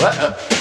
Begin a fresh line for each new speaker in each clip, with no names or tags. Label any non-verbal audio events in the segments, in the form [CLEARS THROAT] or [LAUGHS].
So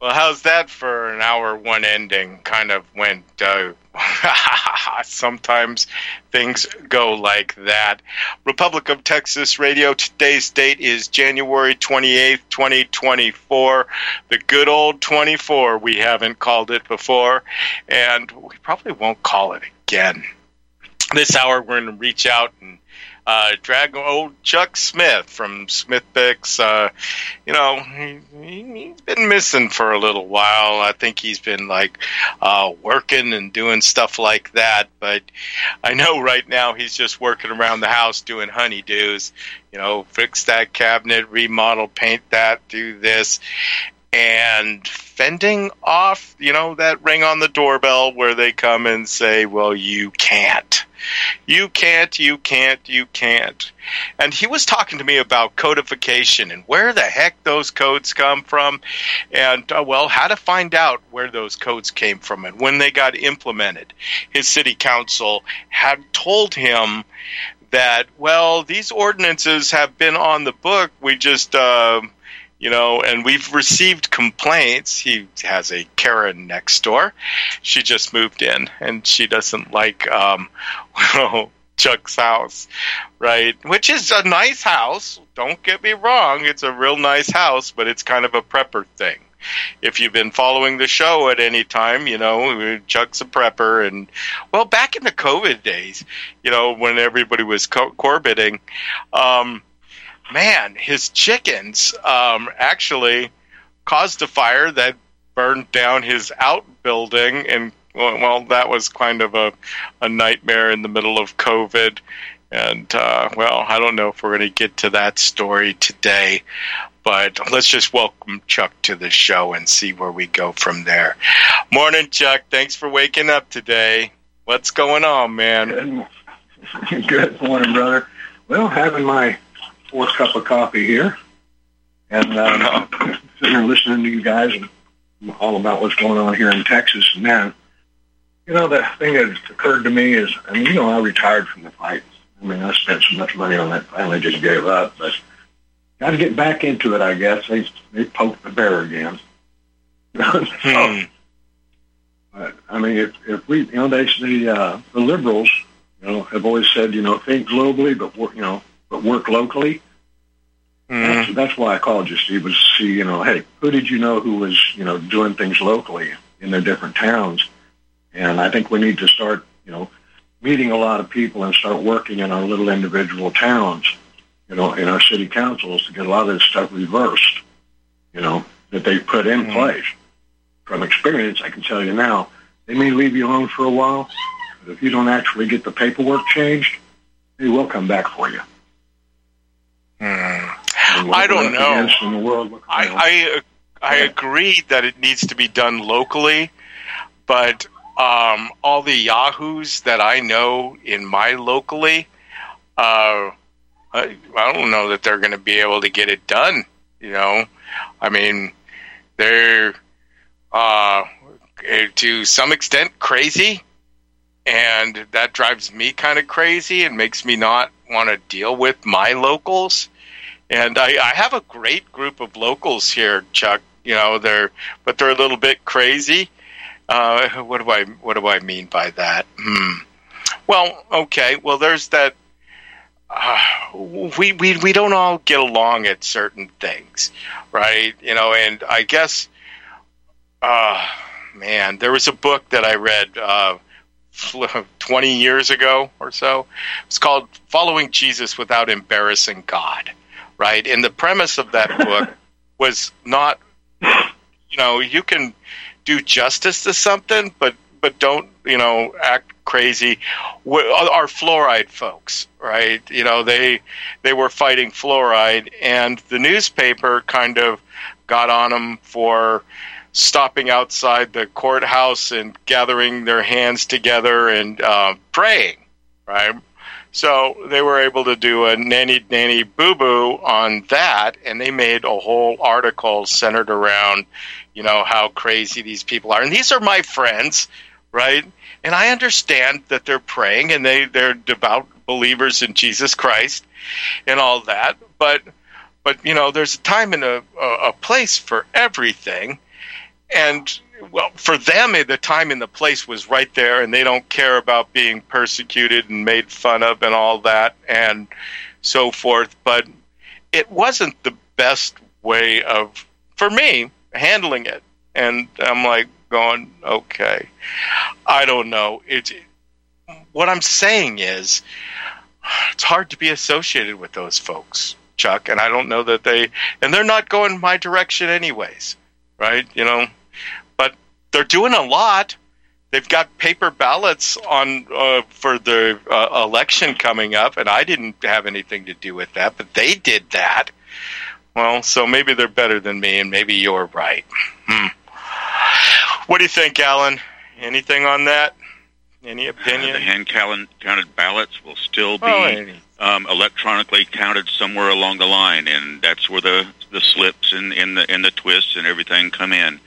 Well, how's that for an hour one ending? Kind of went. Uh, [LAUGHS] sometimes things go like that. Republic of Texas Radio. Today's date is January 28th, 2024. The good old 24. We haven't called it before, and we probably won't call it again. This hour, we're going to reach out and uh, drag old Chuck Smith from Smith Picks. Uh, you know, he, he's been missing for a little while. I think he's been like uh, working and doing stuff like that. But I know right now he's just working around the house doing honeydews. You know, fix that cabinet, remodel, paint that, do this. And fending off, you know, that ring on the doorbell where they come and say, well, you can't. You can't, you can't, you can't. And he was talking to me about codification and where the heck those codes come from, and uh, well, how to find out where those codes came from and when they got implemented. His city council had told him that, well, these ordinances have been on the book. We just, uh, you know, and we've received complaints. He has a Karen next door. She just moved in, and she doesn't like, um, [LAUGHS] well, Chuck's house, right? Which is a nice house. Don't get me wrong; it's a real nice house, but it's kind of a prepper thing. If you've been following the show at any time, you know Chuck's a prepper, and well, back in the COVID days, you know when everybody was co- corbiting, um, man, his chickens um, actually caused a fire that burned down his outbuilding, and well, that was kind of a, a nightmare in the middle of COVID. And uh, well, I don't know if we're going to get to that story today, but let's just welcome Chuck to the show and see where we go from there. Morning, Chuck. Thanks for waking up today. What's going on, man?
Good. Good morning, brother. Well, having my fourth cup of coffee here, and [LAUGHS] uh, sitting here listening to you guys and all about what's going on here in Texas. And man, you know, the thing that occurred to me is, I mean, you know, I retired from the fight. I mean, I spent so much money on that, finally just gave up. But got to get back into it, I guess. They they poked the bear again. [LAUGHS] so,
Hmm.
but I mean, if if we, you know, they the uh, the liberals, you know, have always said, you know, think globally, but you know, but work locally.
Hmm.
That's, that's why I called you, Steve, was to see, you know, hey, who did you know who was, you know, doing things locally in their different towns? And I think we need to start, you know, meeting a lot of people and start working in our little individual towns, you know, in our city councils to get a lot of this stuff reversed, you know, that they put in
Mhm.
place. From experience, I can tell you now, they may leave you alone for a while, but if you don't actually get the paperwork changed, they will come back for you. What
I don't know.
In the world.
I I, I agree that it needs to be done locally, but um, all the yahoos that I know in my locally, uh, I, I don't know that they're going to be able to get it done. You know, I mean, they're uh, to some extent crazy, and that drives me kind of crazy and makes me not want to deal with my locals. And I, I have a great group of locals here, Chuck. You know, they're but they're a little bit crazy. Uh, what do I what do I mean by that? Hmm. Well, okay. Well, there's that. Uh, we we we don't all get along at certain things, right? You know, and I guess, uh, man, there was a book that I read uh, [LAUGHS] 20 years ago or so. It's called Following Jesus Without Embarrassing God, right? And the premise of that book [LAUGHS] was not, you know, you can do justice to something, but but don't you know act crazy. Our fluoride folks, right? You know they they were fighting fluoride, and the newspaper kind of got on them for stopping outside the courthouse and gathering their hands together and uh, praying, right? So they were able to do a nanny nanny boo boo on that, and they made a whole article centered around, you know, how crazy these people are. And these are my friends, right? And I understand that they're praying and they they're devout believers in Jesus Christ and all that, but but you know, there's a time and a, a place for everything, and well, for them, eh, the time and the place was right there, and they don't care about being persecuted and made fun of and all that and so forth. But it wasn't the best way of, for me, handling it. And I'm like going, okay, I don't know. It's what I'm saying is, it's hard to be associated with those folks, Chuck, and I don't know that they, and they're not going my direction anyways, right? You know, they're doing a lot. They've got paper ballots on uh, for the uh, election coming up, and I didn't have anything to do with that, but they did that. Well, so maybe they're better than me, and maybe you're right. Hmm. What do you think, Alan? Anything on that? Any opinion?
Uh, the hand counted ballots will still be oh, um, electronically counted somewhere along the line, and that's where the the slips and, and the and the twists and everything come in.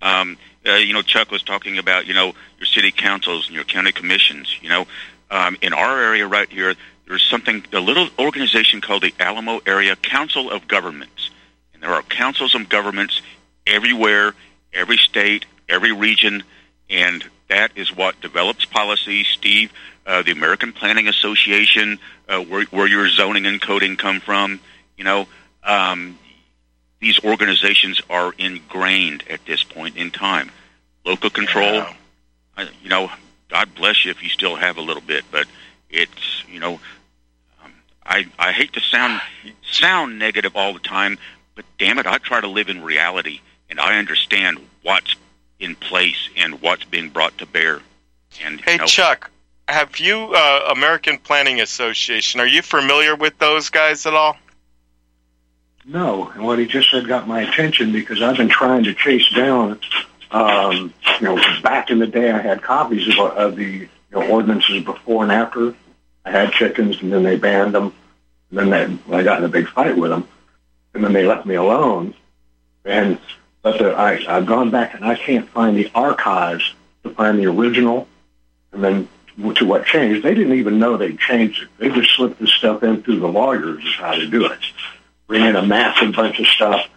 Um, uh, you know, Chuck was talking about, you know, your city councils and your county commissions. You know, um, in our area right here, there's something, a little organization called the Alamo Area Council of Governments. And there are councils of governments everywhere, every state, every region, and that is what develops policy. Steve, uh, the American Planning Association, uh, where, where your zoning and coding come from, you know, um, these organizations are ingrained at this point in time. Local control, yeah. I, you know, God bless you if you still have a little bit, but it's you know, um, I I hate to sound sound negative all the time, but damn it, I try to live in reality and I understand what's in place and what's being brought to bear. And
hey,
you know,
Chuck, have you uh, American Planning Association? Are you familiar with those guys at all?
No, and what he just said got my attention because I've been trying to chase down. Um, you know, back in the day, I had copies of, of the you know, ordinances before and after. I had chickens, and then they banned them. And then they, I got in a big fight with them, and then they left me alone. And but the, I, I've gone back, and I can't find the archives to find the original, and then to what changed. They didn't even know they changed it. They just slipped this stuff in through the lawyers is how to do it bring in a massive bunch of stuff.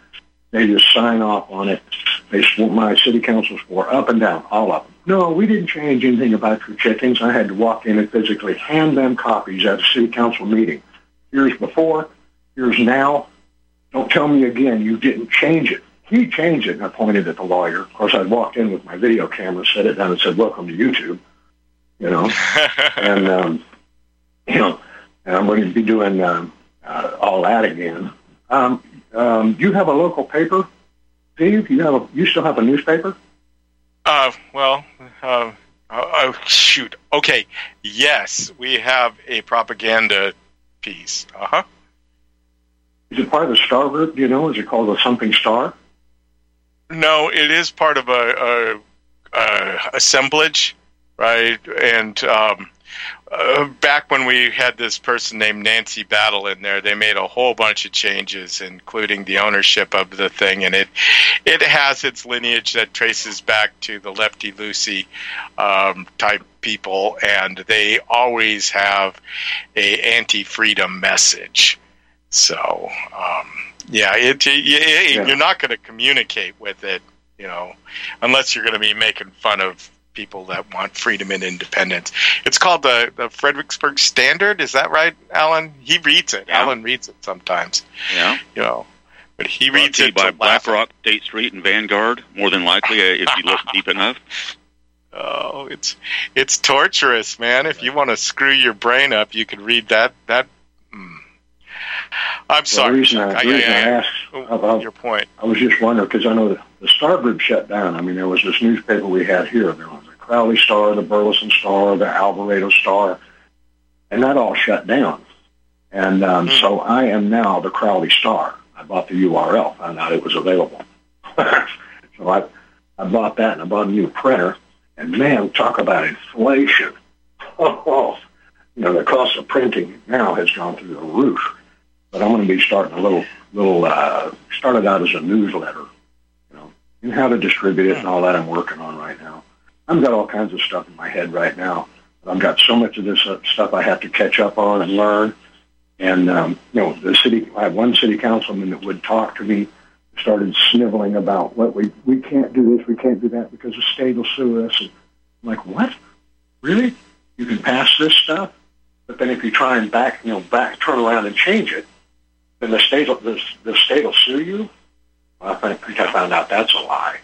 They just sign off on it. They swore, my city council swore up and down, all of them. No, we didn't change anything about your chickens. I had to walk in and physically hand them copies at a city council meeting. Years before, years now. Don't tell me again you didn't change it. He changed it, and I pointed at the lawyer. Of course, I walked in with my video camera, set it down, and said, "Welcome to YouTube." You know, [LAUGHS] and um, you know, and I'm going to be doing um, uh, all that again. Um, um, you have a local paper, Steve? You have a, you still have a newspaper?
Uh, well, uh, oh, shoot. Okay, yes, we have a propaganda piece. Uh huh.
Is it part of the Star Group? Do you know? Is it called a something Star?
No, it is part of a, a, a assemblage, right? And um, uh, back when we had this person named Nancy Battle in there, they made a whole bunch of changes, including the ownership of the thing, and it it has its lineage that traces back to the lefty loosey um, type people, and they always have a anti-freedom message. So, um, yeah, it, it, yeah, you're not going to communicate with it, you know, unless you're going to be making fun of people that want freedom and independence. It's called the, the Fredericksburg Standard. Is that right, Alan? He reads it. Yeah. Alan reads it sometimes.
Yeah.
You know, but he Brought reads it
by BlackRock, State Street, and Vanguard. More than likely, if you look [LAUGHS] deep enough.
Oh Oh, it's it's torturous, man. If you want to screw your brain up, you could read that that. Mm. I'm sorry.
the reason, I, the reason I, I, I asked about
your point,
I was just wondering because I know the, the Star Group shut down. I mean, there was this newspaper we had here. There was the Crowley Star, the Burleson Star, the Alvarado Star, and that all shut down. And um, mm. so I am now the Crowley Star. I bought the URL, found out it was available. [LAUGHS] so I, I bought that and I bought a new printer. And man, talk about inflation. [LAUGHS] Oh, you know, the cost of printing now has gone through the roof. But I'm going to be starting a little, little, uh, started out as a newsletter, you know, and how to distribute it and all that I'm working on right now. I've got all kinds of stuff in my head right now. I've got so much of this uh, stuff I have to catch up on and learn. And um, you know, the city. I had one city councilman that would talk to me, started sniveling about what we we can't do this, we can't do that because the state will sue us. And I'm like, what? Really? You can pass this stuff, but then if you try and back, you know, back turn around and change it, then the state will the, the state will sue you. Well, I think I found out that's a lie.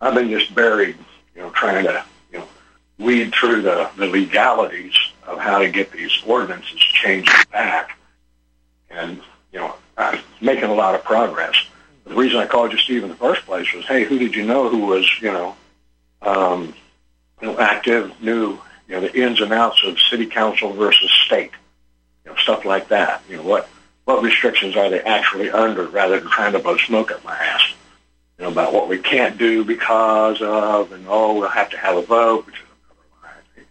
I've been just buried, you know, trying to you know weed through the, the legalities of how to get these ordinances changed back and you know I'm making a lot of progress. The reason I called you Steve in the first place was, hey, who did you know who was you know, um, you know active, knew you know the ins and outs of city council versus state, you know stuff like that. You know what what restrictions are they actually under, rather than trying to blow smoke up my ass. You know about what we can't do because of, and oh, we'll have to have a vote, which is.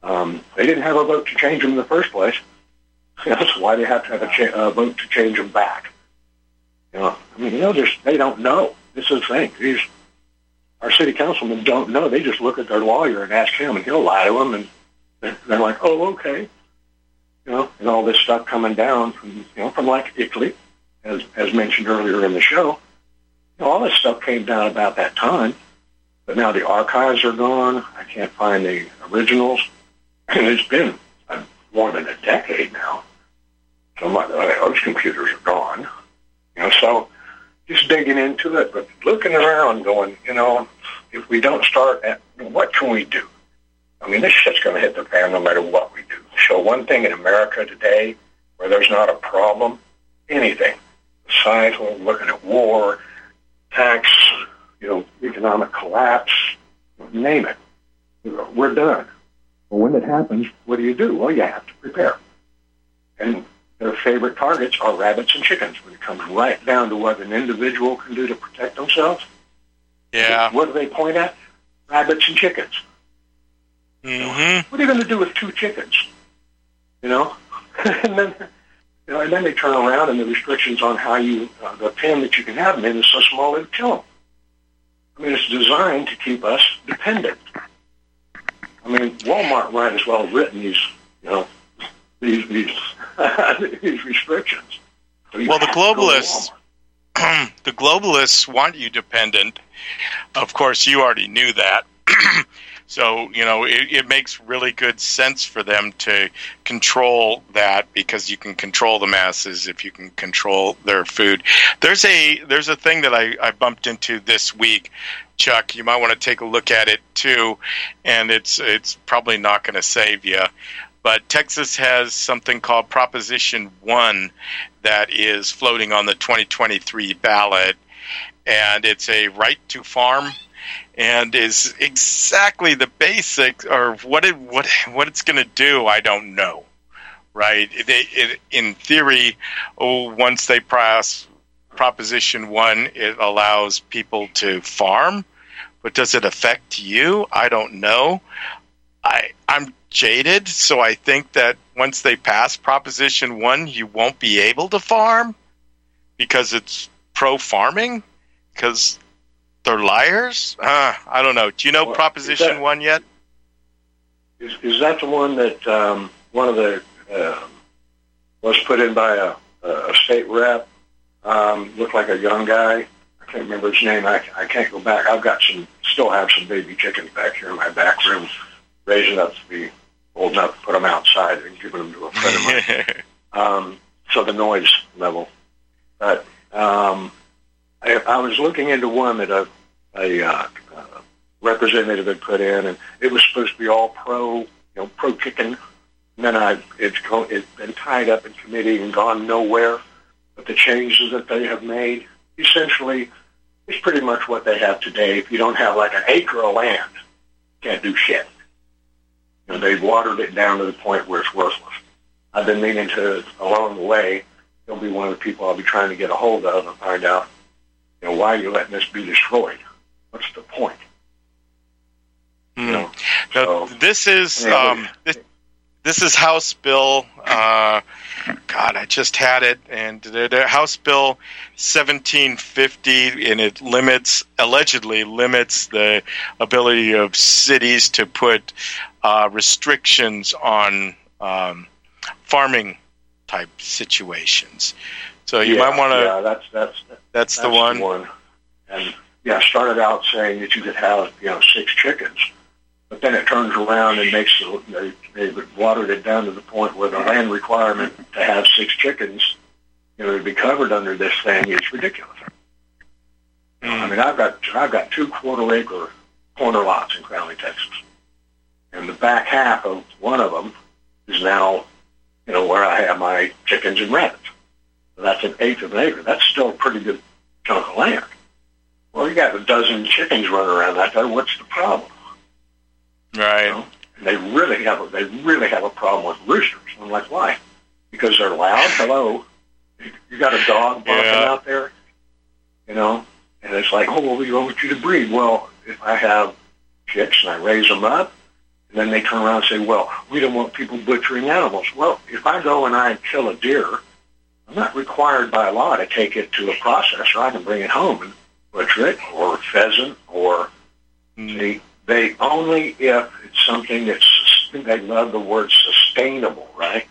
Um, they didn't have a vote to change them in the first place. [LAUGHS] That's why they have to have a cha- uh, vote to change them back. You know, I mean, you know, just they don't know. This is the thing. These our city councilmen don't know. They just look at their lawyer and ask him, and he'll lie to them, and they're, they're like, "Oh, okay." You know, and all this stuff coming down from you know from like ICLEI, as as mentioned earlier in the show. All this stuff came down about that time, but now the archives are gone. I can't find the originals, [CLEARS THROAT] and it's been uh, more than a decade now. So my, those computers are gone. You know, so just digging into it, but looking around, going, you know, if we don't start at what can we do? I mean, this shit's going to hit the fan no matter what we do. So one thing in America today where there's not a problem, anything. We're looking at war, tax, you know, economic collapse, name it. We're done. Well, when it happens, what do you do? Well, you have to prepare. And their favorite targets are rabbits and chickens when it comes right down to what an individual can do to protect themselves.
Yeah.
What do they point at? Rabbits and chickens.
Mm-hmm.
What are you going to do with two chickens? You know, [LAUGHS] and then you know, and then they turn around and the restrictions on how you uh, the pen that you can have them in is so small it'll kill them. I mean, it's designed to keep us dependent. I mean, Walmart might as well have written these, you know, these these [LAUGHS] these restrictions.
So well, the globalists, [CLEARS THROAT] the globalists want you dependent. Of course, you already knew that. [CLEARS THROAT] so you know it, it, makes really good sense for them to control that because you can control the masses if you can control their food. There's a there's a thing that I, I bumped into this week Chuck, you might want to take a look at it too, and it's it's probably not going to save you. But Texas has something called Proposition One that is floating on the 2023 ballot, and it's a right to farm, and is exactly the basics or what it what what it's going to do. I don't know right? It, in theory, oh, once they pass Proposition 1, it allows people to farm but does it affect you? I don't know. I I'm jaded, so I think that once they pass Proposition One, you won't be able to farm because it's pro farming because they're liars. Uh, I don't know. Do you know well, Proposition that, One yet?
Is, is that the one that um, one of the uh, was put in by a, a state rep? Um, looked like a young guy I can't remember his name. I, I can't go back. I've got some, still have some baby chickens back here in my back room, raising up to be old enough to put them outside and giving them to a friend of mine. [LAUGHS] um, so the noise level. But um, I, I was looking into one that a, a uh, uh, representative had put in, and it was supposed to be all pro, you know, pro chicken. And then I, it's, it's been tied up in committee and gone nowhere. But the changes that they have made, essentially, is pretty much what they have today. If you don't have like an acre of land, you can't do shit. You know, they've watered it down to the point where it's worthless. I've been meaning to, along the way, he'll be one of the people I'll be trying to get a hold of and find out, you know, why are you letting this be destroyed? What's the point?
Mm. You know, so, this is um, this, this, is House Bill. Uh, God, I just had it, and the, the House Bill 1750, and it limits allegedly limits the ability of cities to put uh, restrictions on um, farming type situations. So you
yeah,
might want to.
Yeah, that's that's
that's, that's the, one.
the one. And yeah, started out saying that you could have you know six chickens, but then it turns around and makes they they watered it down to the point where the land requirement to have six chickens, you know, to be covered under this thing is ridiculous. Mm. I mean, I've got I've got two quarter acre corner lots in Crowley, Texas, and the back half of one of them is now you know, where I have my chickens and rabbits. That's an eighth of an acre. That's still a pretty good chunk of land. Well, you got a dozen chickens running around out there. What's the problem?
Right.
You know? They really have a, they really have a problem with roosters. I'm like, why? Because they're loud. Hello, you got a dog barking yeah. out there, you know, and it's like, oh, well, we want you to breed. Well, if I have chicks and I raise them up, and then they turn around and say, well, we don't want people butchering animals. Well, if I go and I kill a deer, I'm not required by law to take it to a processor. I can bring it home and butcher it, or pheasant, or mm. see, they only if it's something that's they love the word sustainable, right?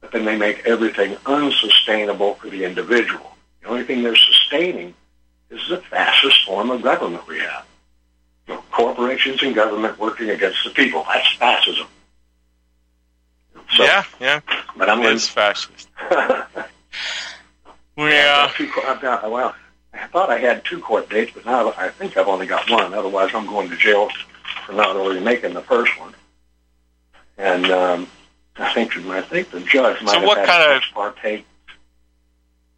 But then they make everything unsustainable for the individual. The only thing they're sustaining is the fastest form of government we have you know, corporations and government working against the people. That's fascism.
So, yeah, yeah.
But I'm
it is fascist. [LAUGHS]
yeah. I've got, I've got, well, I thought I had two court dates, but now I think I've only got one. Otherwise, I'm going to jail for not only making the first one. And um, I think I think the judge might so have
what
had
kind
of partake.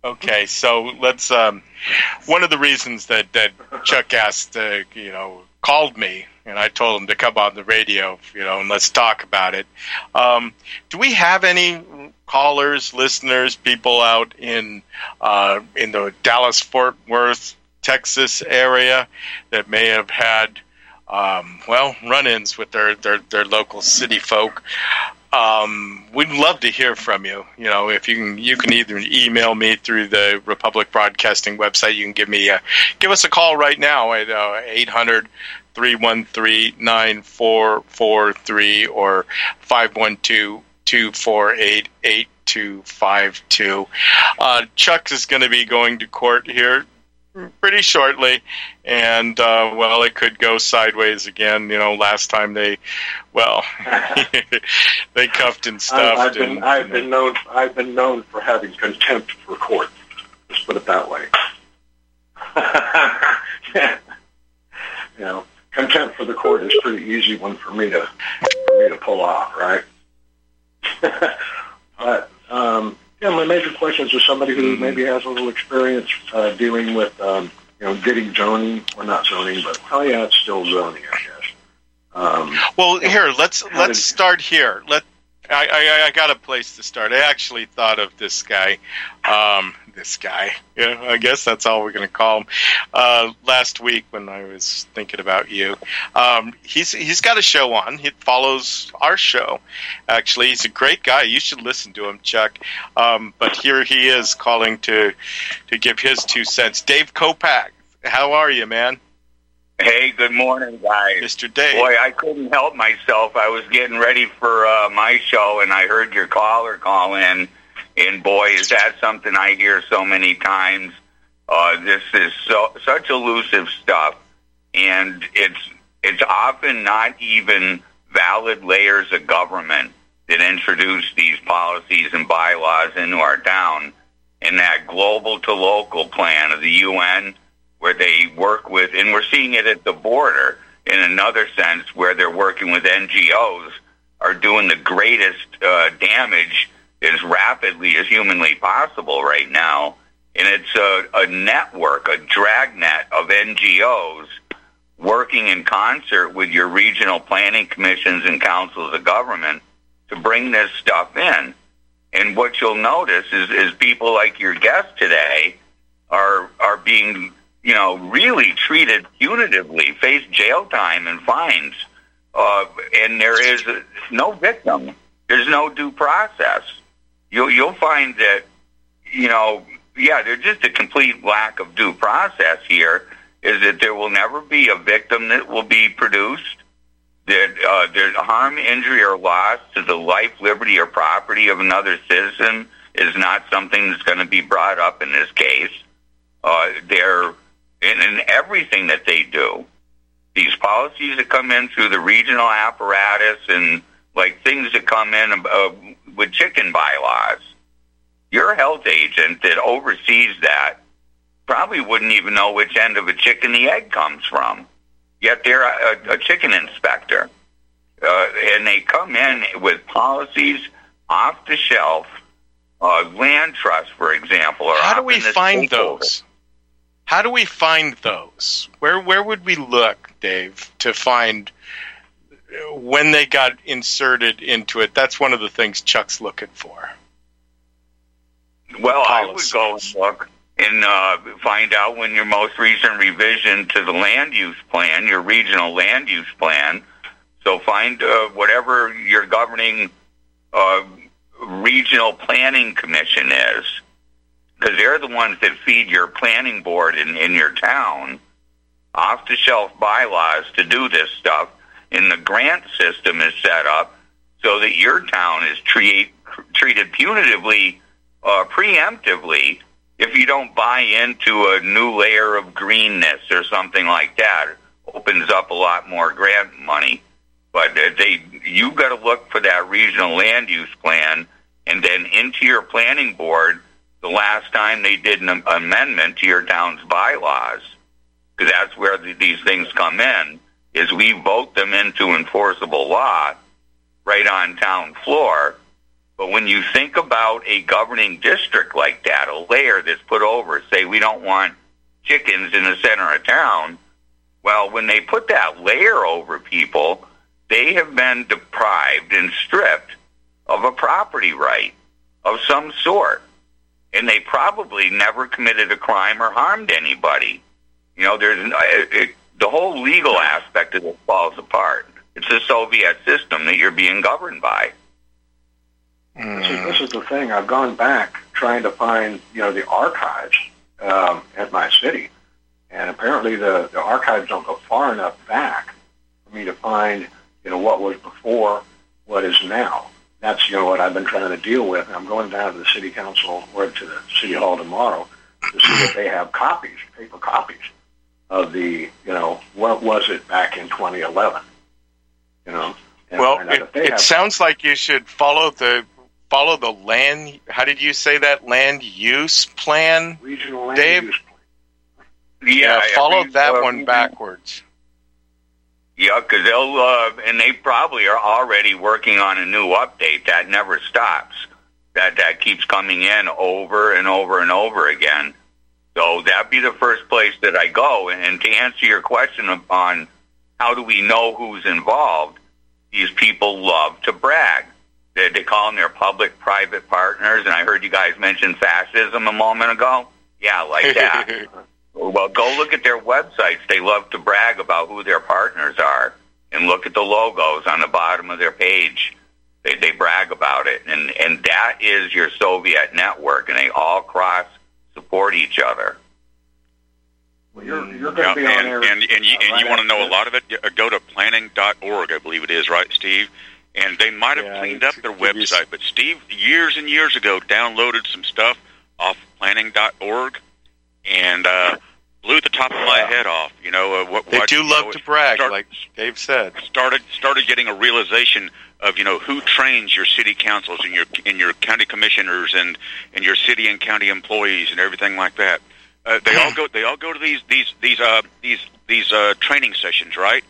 Okay, so let's. Um, one of the reasons that that Chuck asked, uh, you know, called me and I told him to come on the radio, you know, and let's talk about it. Um, do we have any callers, listeners, people out in uh, in the Dallas Fort Worth, Texas area that may have had um, well run-ins with their, their their local city folk? Um, we'd love to hear from you. You know, if you can, you can either email me through the Republic Broadcasting website. You can give me a, give us a call right now at uh, 800 313 9443 or 512 248 8252. Uh, Chuck is going to be going to court here pretty shortly, and uh, well, it could go sideways again. You know, last time they, well, [LAUGHS] they cuffed and stuffed.
I've been,
and,
I've been known, I've been known for having contempt for court. Let's put it that way. [LAUGHS] you know, contempt for the court is a pretty easy one for me to for me to pull off, right? [LAUGHS] but um, yeah, my major questions are somebody who mm-hmm. maybe has a little experience uh, dealing with, um, you know, getting zoning, or not zoning, but oh yeah, it's still zoning, I guess. Um,
well, here let's let's did, start here. Let I, I, I got a place to start. I actually thought of this guy. Um, this guy. Yeah, I guess that's all we're going to call him. Uh, last week when I was thinking about you, um, he's he's got a show on. He follows our show. Actually, he's a great guy. You should listen to him, Chuck. Um, but here he is calling to to give his two cents. Dave Kopak, how are you, man?
Hey, good morning, guys.
Mr. Dave.
Boy, I couldn't help myself. I was getting ready for uh, my show, and I heard your caller call in and boy, is that something I hear so many times. Uh, this is so such elusive stuff, and it's it's often not even valid layers of government that introduce these policies and bylaws into our town. In that global to local plan of the UN, where they work with, and we're seeing it at the border. in another sense, where they're working with NGOs, are doing the greatest uh, damage as rapidly as humanly possible right now. And it's a, a network, a dragnet of NGOs working in concert with your regional planning commissions and councils of government to bring this stuff in. And what you'll notice is, is people like your guest today are are being, you know, really treated punitively, face jail time and fines, uh, and there is no victim. There's no due process. You'll you'll find that, you know, yeah, there's just a complete lack of due process here. Is that there will never be a victim that will be produced that uh, there's harm, injury, or loss to the life, liberty, or property of another citizen is not something that's going to be brought up in this case. Uh, they're in, in everything that they do. These policies that come in through the regional apparatus and like things that come in uh, with chicken bylaws. Your health agent that oversees that probably wouldn't even know which end of a chicken the egg comes from yet they're a, a chicken inspector. Uh, and they come in with policies off the shelf, uh, land trust, for example. Or
How do we find those? How do we find those? Where where would we look, Dave, to find when they got inserted into it? That's one of the things Chuck's looking for.
Well, Policies. I would go and look and uh, find out when your most recent revision to the land use plan, your regional land use plan. So find uh, whatever your governing uh, regional planning commission is, because they're the ones that feed your planning board in, in your town off the shelf bylaws to do this stuff. And the grant system is set up so that your town is treat, treated punitively, uh, preemptively if you don't buy into a new layer of greenness or something like that, opens up a lot more grant money. But they, you got to look for that regional land use plan, and then into your planning board. The last time they did an amendment to your town's bylaws, because that's where the, these things come in, is we vote them into enforceable law right on town floor but when you think about a governing district like that, a layer that's put over, say we don't want chickens in the center of town, well, when they put that layer over people, they have been deprived and stripped of a property right of some sort. And they probably never committed a crime or harmed anybody. You know, there's uh, it, it, the whole legal aspect of it falls apart. It's a Soviet system that you're being governed by.
Mm. This, is, this is the thing. I've gone back trying to find, you know, the archives um, at my city, and apparently the, the archives don't go far enough back for me to find, you know, what was before, what is now. That's, you know, what I've been trying to deal with. I'm going down to the city council or to the city hall tomorrow to see if they have copies, paper copies of the, you know, what was it back in 2011, you know.
Well, it, it sounds like you should follow the follow the land. How did you say that land use plan,
regional land
Dave?
use
plan. Yeah, yeah follow I mean, that uh, one backwards.
Yeah, because they'll uh, and they probably are already working on a new update that never stops. That that keeps coming in over and over and over again. So that'd be the first place that I go. And to answer your question on how do we know who's involved, these people love to brag. They, they call them their public-private partners, and I heard you guys mention fascism a moment ago. Yeah, like [LAUGHS] that. well, go look at their websites. They love to brag about who their partners are, and look at the logos on the bottom of their page. They, they brag about it, and and that is your Soviet network, and they all cross support each other.
Well, you're, you're going to be on
and, and, and, you, and you want to know a lot of it? Go to planning.org, I believe it is, right, Steve? and they might have yeah, cleaned up their website. But Steve, years and years ago, downloaded some stuff off planning.org and uh, blew the top of my head off. You know, uh, what,
they
what,
do
you
love
know,
to brag, start, like Dave said.
Started started getting a realization of you know who trains your city councils and your and your county commissioners and and your city and county employees and everything like that. Uh, they all go they all go to these these these uh these these uh training sessions, right?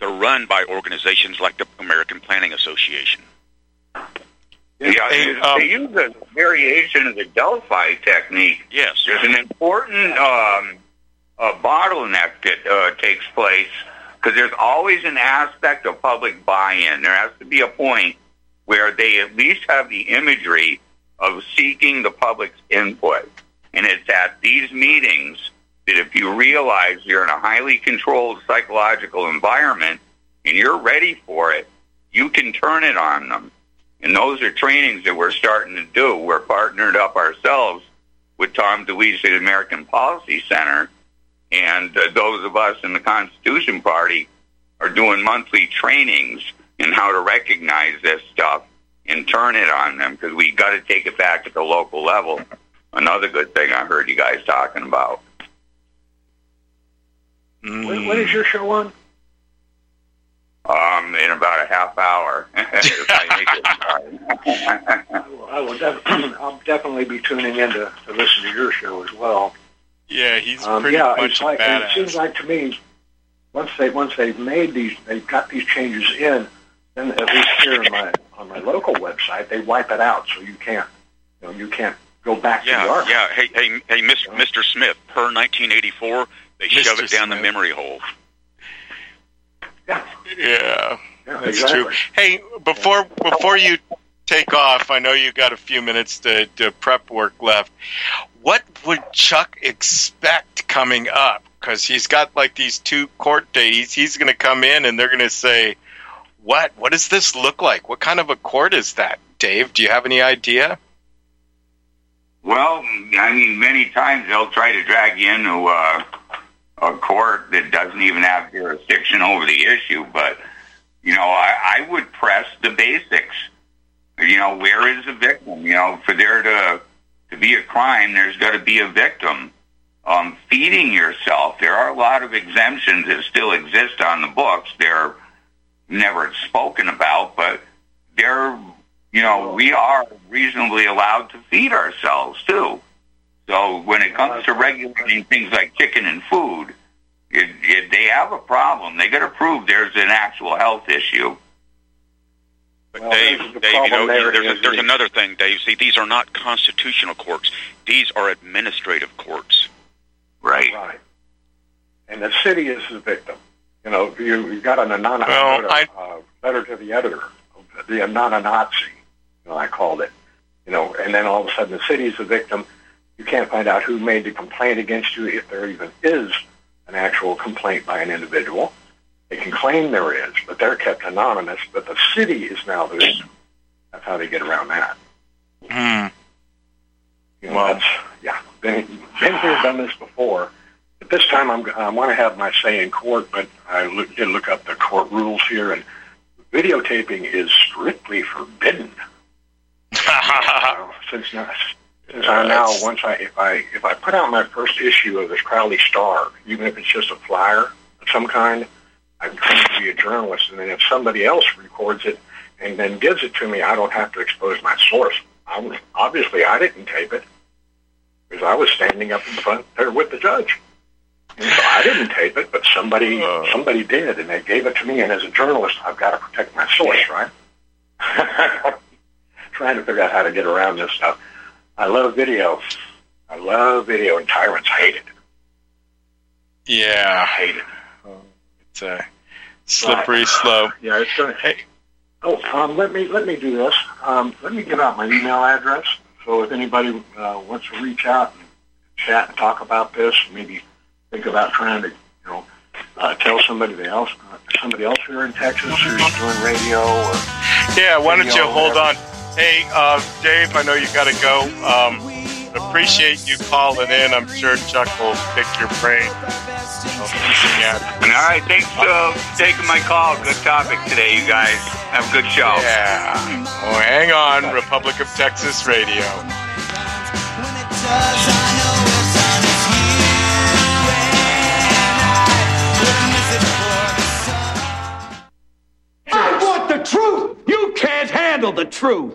they're run by organizations like the American Planning Association.
Yeah,
Hey,
they,
um,
they use a variation of the Delphi technique.
Yes.
There's an important um, uh, bottleneck that uh, takes place because there's always an aspect of public buy-in. There has to be a point where they at least have the imagery of seeking the public's input. And it's at these meetings that if you realize you're in a highly controlled psychological environment and you're ready for it, you can turn it on them. And those are trainings that we're starting to do. We're partnered up ourselves with Tom DeWeese at American Policy Center. And uh, those of us in the Constitution Party are doing monthly trainings in how to recognize this stuff and turn it on them because we got to take it back at the local level. Another good thing I heard you guys talking about.
When, when is your show on?
Um, in about a half hour. [LAUGHS] If I make it. [LAUGHS] [LAUGHS]
I will, I will def- [CLEARS THROAT] I'll definitely be tuning in to, to listen to your show as well.
Yeah, he's
Um,
pretty
yeah,
much
it's
a
like and it seems like to me once they once they've made these they've got these changes in, then at least here on my on my local website they wipe it out so you can't you know you can't go back to the
Yeah,
archive.
yeah. Hey, hey, hey, Miss, Mr. Smith. Per 1984, they shove it down the memory hole.
Yeah,
yeah,
yeah,
that's
exactly.
true. Hey, before before you take off, I know you got a few minutes to, to prep work left. What would Chuck expect coming up? Because he's got like these two court dates. He's going to come in and they're going to say, "What? What does this look like? What kind of a court is that?" Dave, do you have any idea?
Well, I mean, many times they'll try to drag you into uh, a court that doesn't even have jurisdiction over the issue. But you know, I, I would press the basics. You know, where is the victim? You know, for there to to be a crime, there's got to be a victim. Um, feeding yourself. There are a lot of exemptions that still exist on the books. They're never spoken about, but they're you know, we are reasonably allowed to feed ourselves too. So when it comes to regulating things like chicken and food, it, it, they have a problem. They got to prove there's an actual health issue.
But
Well,
Dave,
the
Dave, you know,
there
there's, a, there's
the-
another thing, Dave. See, these are not constitutional courts. These are administrative courts.
Right.
Right. And the city is the victim. You know, you, you got an anonymous
Well, I-
uh, letter to the editor, the anonymous Nazi. you know, I called it. You know, and then all of a sudden the city is the victim. You can't find out who made the complaint against you if there even is an actual complaint by an individual. They can claim there is, but they're kept anonymous. But the city is now the victim. That's how they get around that.
Hmm.
You know, that's, yeah, been, been here, done this before. But this time I'm, I want to have my say in court, but I look, did look up the court rules here, and videotaping is strictly forbidden. Uh, [LAUGHS] since now, since I now once I if I if I put out my first issue of this Crowley Star, even if it's just a flyer of some kind, I'm trained to be a journalist, and then if somebody else records it and then gives it to me, I don't have to expose my source. I was, obviously, I didn't tape it because I was standing up in front there with the judge. And so I didn't tape it, but somebody
Uh.
somebody did, and they gave it to me. And as a journalist, I've got to protect my source, right? [LAUGHS] Trying to figure out how to get around this stuff. I love video. I love video, and tyrants hate it.
yeah, I
Hate it.
It's a slippery slope.
Yeah, it's going.
Hey.
Oh, um, let me let me do this. Um, let me give out my email address. So if anybody uh, wants to reach out and chat and talk about this, maybe think about trying to, you know, uh, tell somebody else, uh, somebody else here in Texas who's doing radio or
Yeah, why don't you hold on? Hey, uh, Dave, I know you got to go. Um, appreciate you calling in. I'm sure Chuck will pick your brain. Yeah.
All right. Thanks uh, for taking my call. Good topic today, you guys. Have a good show.
yeah. Oh, hang on, Republic of Texas Radio.
When it does, I know it's on its you and I wouldn't miss it for the sun.
I want the truth. You can't handle the truth.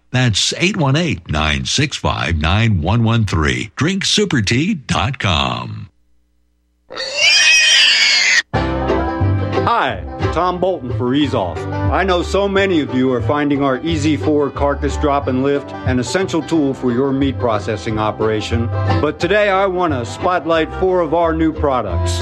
That's 818-965-9113. DrinkSuperTea.com.
Hi, Tom Bolton for Ease Off. I know so many of you are finding our Easy 4 carcass drop and lift an essential tool for your meat processing operation. But today I want to spotlight four of our new products.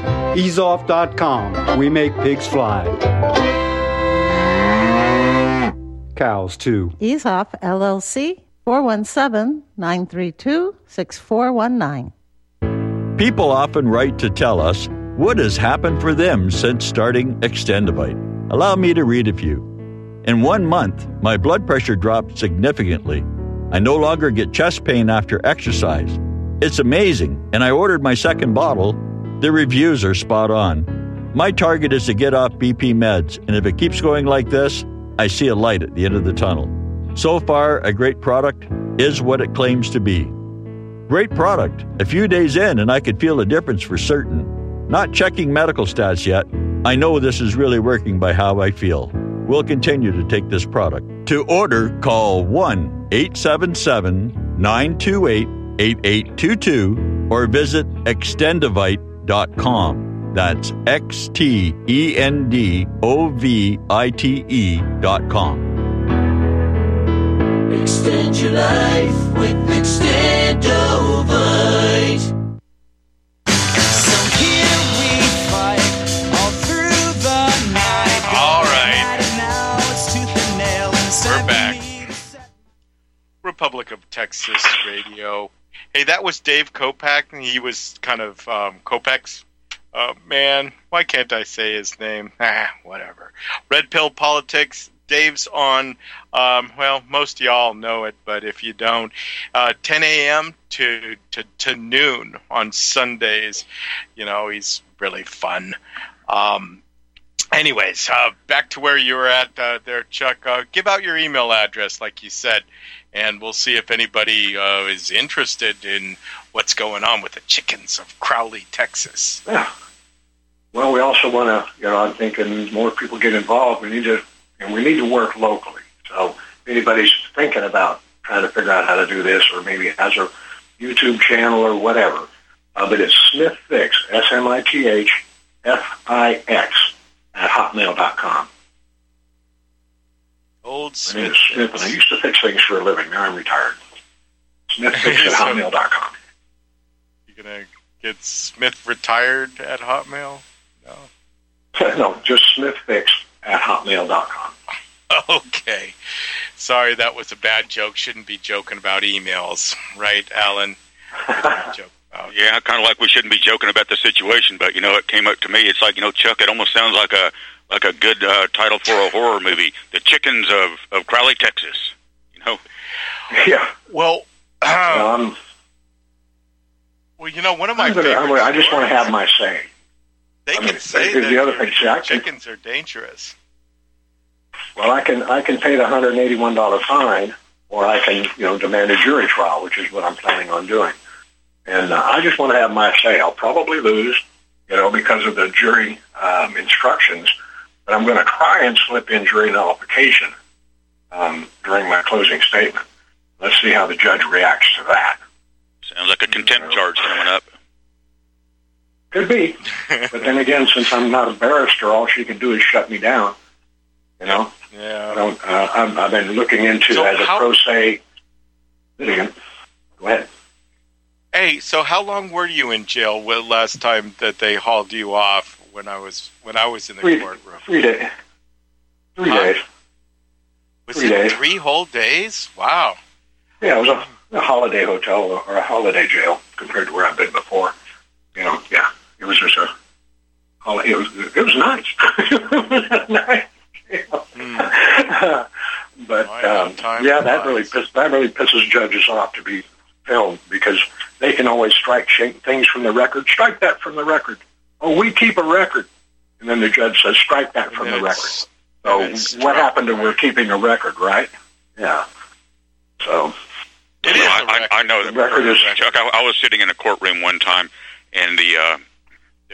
Easeoff.com. We make pigs fly. Cows, too.
Ease Off LLC 417 932 6419.
People often write to tell us what has happened for them since starting Extendovite. Allow me to read a few. In one month, my blood pressure dropped significantly. I no longer get chest pain after exercise. It's amazing, and I ordered my second bottle. The reviews are spot on. My target is to get off BP meds, and if it keeps going like this, I see a light at the end of the tunnel. So far, a great product is what it claims to be. Great product. A few days in, and I could feel a difference for certain. Not checking medical stats yet. I know this is really working by how I feel. We'll continue to take this product. To order, call 1 877 928 8822 or visit extendovite.com. Dot com that's X T E N D O V I T E dot com.
Extend your life with Extendovite.
So here we fight all through the night.
All right.
Now it's tooth and nail
We're back. Republic of Texas Radio. Hey, that was Dave Kopak. and He was kind of um, Kopak's uh, man. Why can't I say his name? [LAUGHS] Ah, whatever. Red Pill Politics. Dave's on. Um, well, most y'all know it, but if you don't, uh, 10 a.m. to, to to noon on Sundays. You know, he's really fun. Um, anyways, uh, back to where you were at uh, there, Chuck. Uh, give out your email address, like you said, and we'll see if anybody uh, is interested in what's going on with the chickens of Crowley, Texas.
Yeah. Well, we also want to, you know, I'm thinking more people get involved. We need to, and we need to work locally. So if anybody's thinking about trying to figure out how to do this or maybe has a YouTube channel or whatever, uh, but it's Smith Fix, S-M-I-T-H-F-I-X at hotmail.com.
Old
My name
Smith.
is Smith, and I used to fix things for a living. Now I'm retired. Smith [LAUGHS] Fix at hotmail.com.
You gonna get Smith retired at Hotmail? No. [LAUGHS]
no, just Smith Fix at hotmail.com. [LAUGHS]
Okay. Sorry, that was a bad joke. Shouldn't be joking about emails, right, Alan? joke about.
Yeah, kind of like we shouldn't be joking about the situation, but you know, it came up to me. It's like you know, Chuck. It almost sounds like a like a good uh, title for a horror movie, "The Chickens of of Crowley, Texas." You know,
Yeah.
Well, [CLEARS THROAT] um,
Um,
well, you know, one of my
I'm gonna. I'm gonna, I just want to have my say.
They
I
can
mean,
say that
the other thing, see, I can-
chickens are dangerous.
Well, I can I can pay the hundred and eighty one dollar fine, or I can you know demand a jury trial, which is what I'm planning on doing. And uh, I just want to have my say. I'll probably lose, you know, because of the jury um, instructions, but I'm going to try and slip in jury nullification um, during my closing statement. Let's see how the judge reacts to that.
Sounds like a contempt charge coming up.
Could be. [LAUGHS] but then again, since I'm not a barrister, all she can do is shut me down. You know?
Yeah.
I don't, uh, I'm, I've been looking into
So
as a pro se litigant. Go ahead.
Hey, so how long were you in jail last time that they hauled you off when I was when I was in the
Three,
courtroom?
three days. Three
Huh?
days.
Was
three
it
days.
three whole days? Wow.
Yeah, it was a, a holiday hotel or a holiday jail compared to where I've been before. You know, yeah, it was just a holiday. It was it was nice. [LAUGHS] it was nice. [LAUGHS] but um, yeah, that really piss, that really pisses judges off to be filmed because they can always strike things from the record. Strike that from the record. Oh, we keep a record, and then the judge says strike that from the record. So what happened to we're keeping a record, right? Yeah. So
It is I, I, I know. The
record is-
Chuck, I, I was sitting in a courtroom one time, and the, uh,